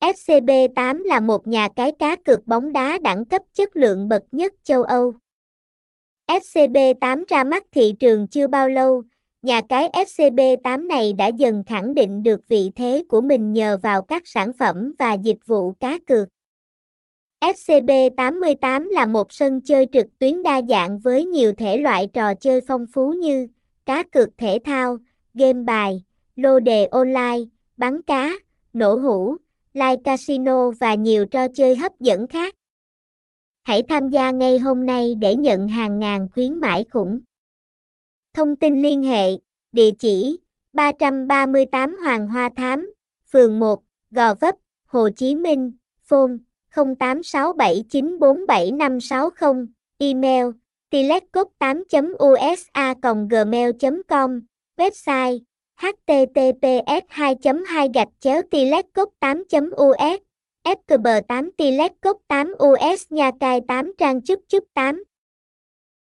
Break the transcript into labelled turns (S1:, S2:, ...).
S1: FCB8 là một nhà cái cá cược bóng đá đẳng cấp chất lượng bậc nhất châu Âu. FCB8 ra mắt thị trường chưa bao lâu, nhà cái FCB8 này đã dần khẳng định được vị thế của mình nhờ vào các sản phẩm và dịch vụ cá cược. FCB88 là một sân chơi trực tuyến đa dạng với nhiều thể loại trò chơi phong phú như cá cược thể thao, game bài, lô đề online, bắn cá, nổ hũ, live casino và nhiều trò chơi hấp dẫn khác. Hãy tham gia ngay hôm nay để nhận hàng ngàn khuyến mãi khủng. Thông tin liên hệ, địa chỉ 338 Hoàng Hoa Thám, phường 1, Gò Vấp, Hồ Chí Minh, phone 0867947560, email tiletcode8.usa gmail.com, website https 2 2 gạch chéo tiletcode 8 us fkb 8 tiletcode 8 us nha cai 8 trang chức chức 8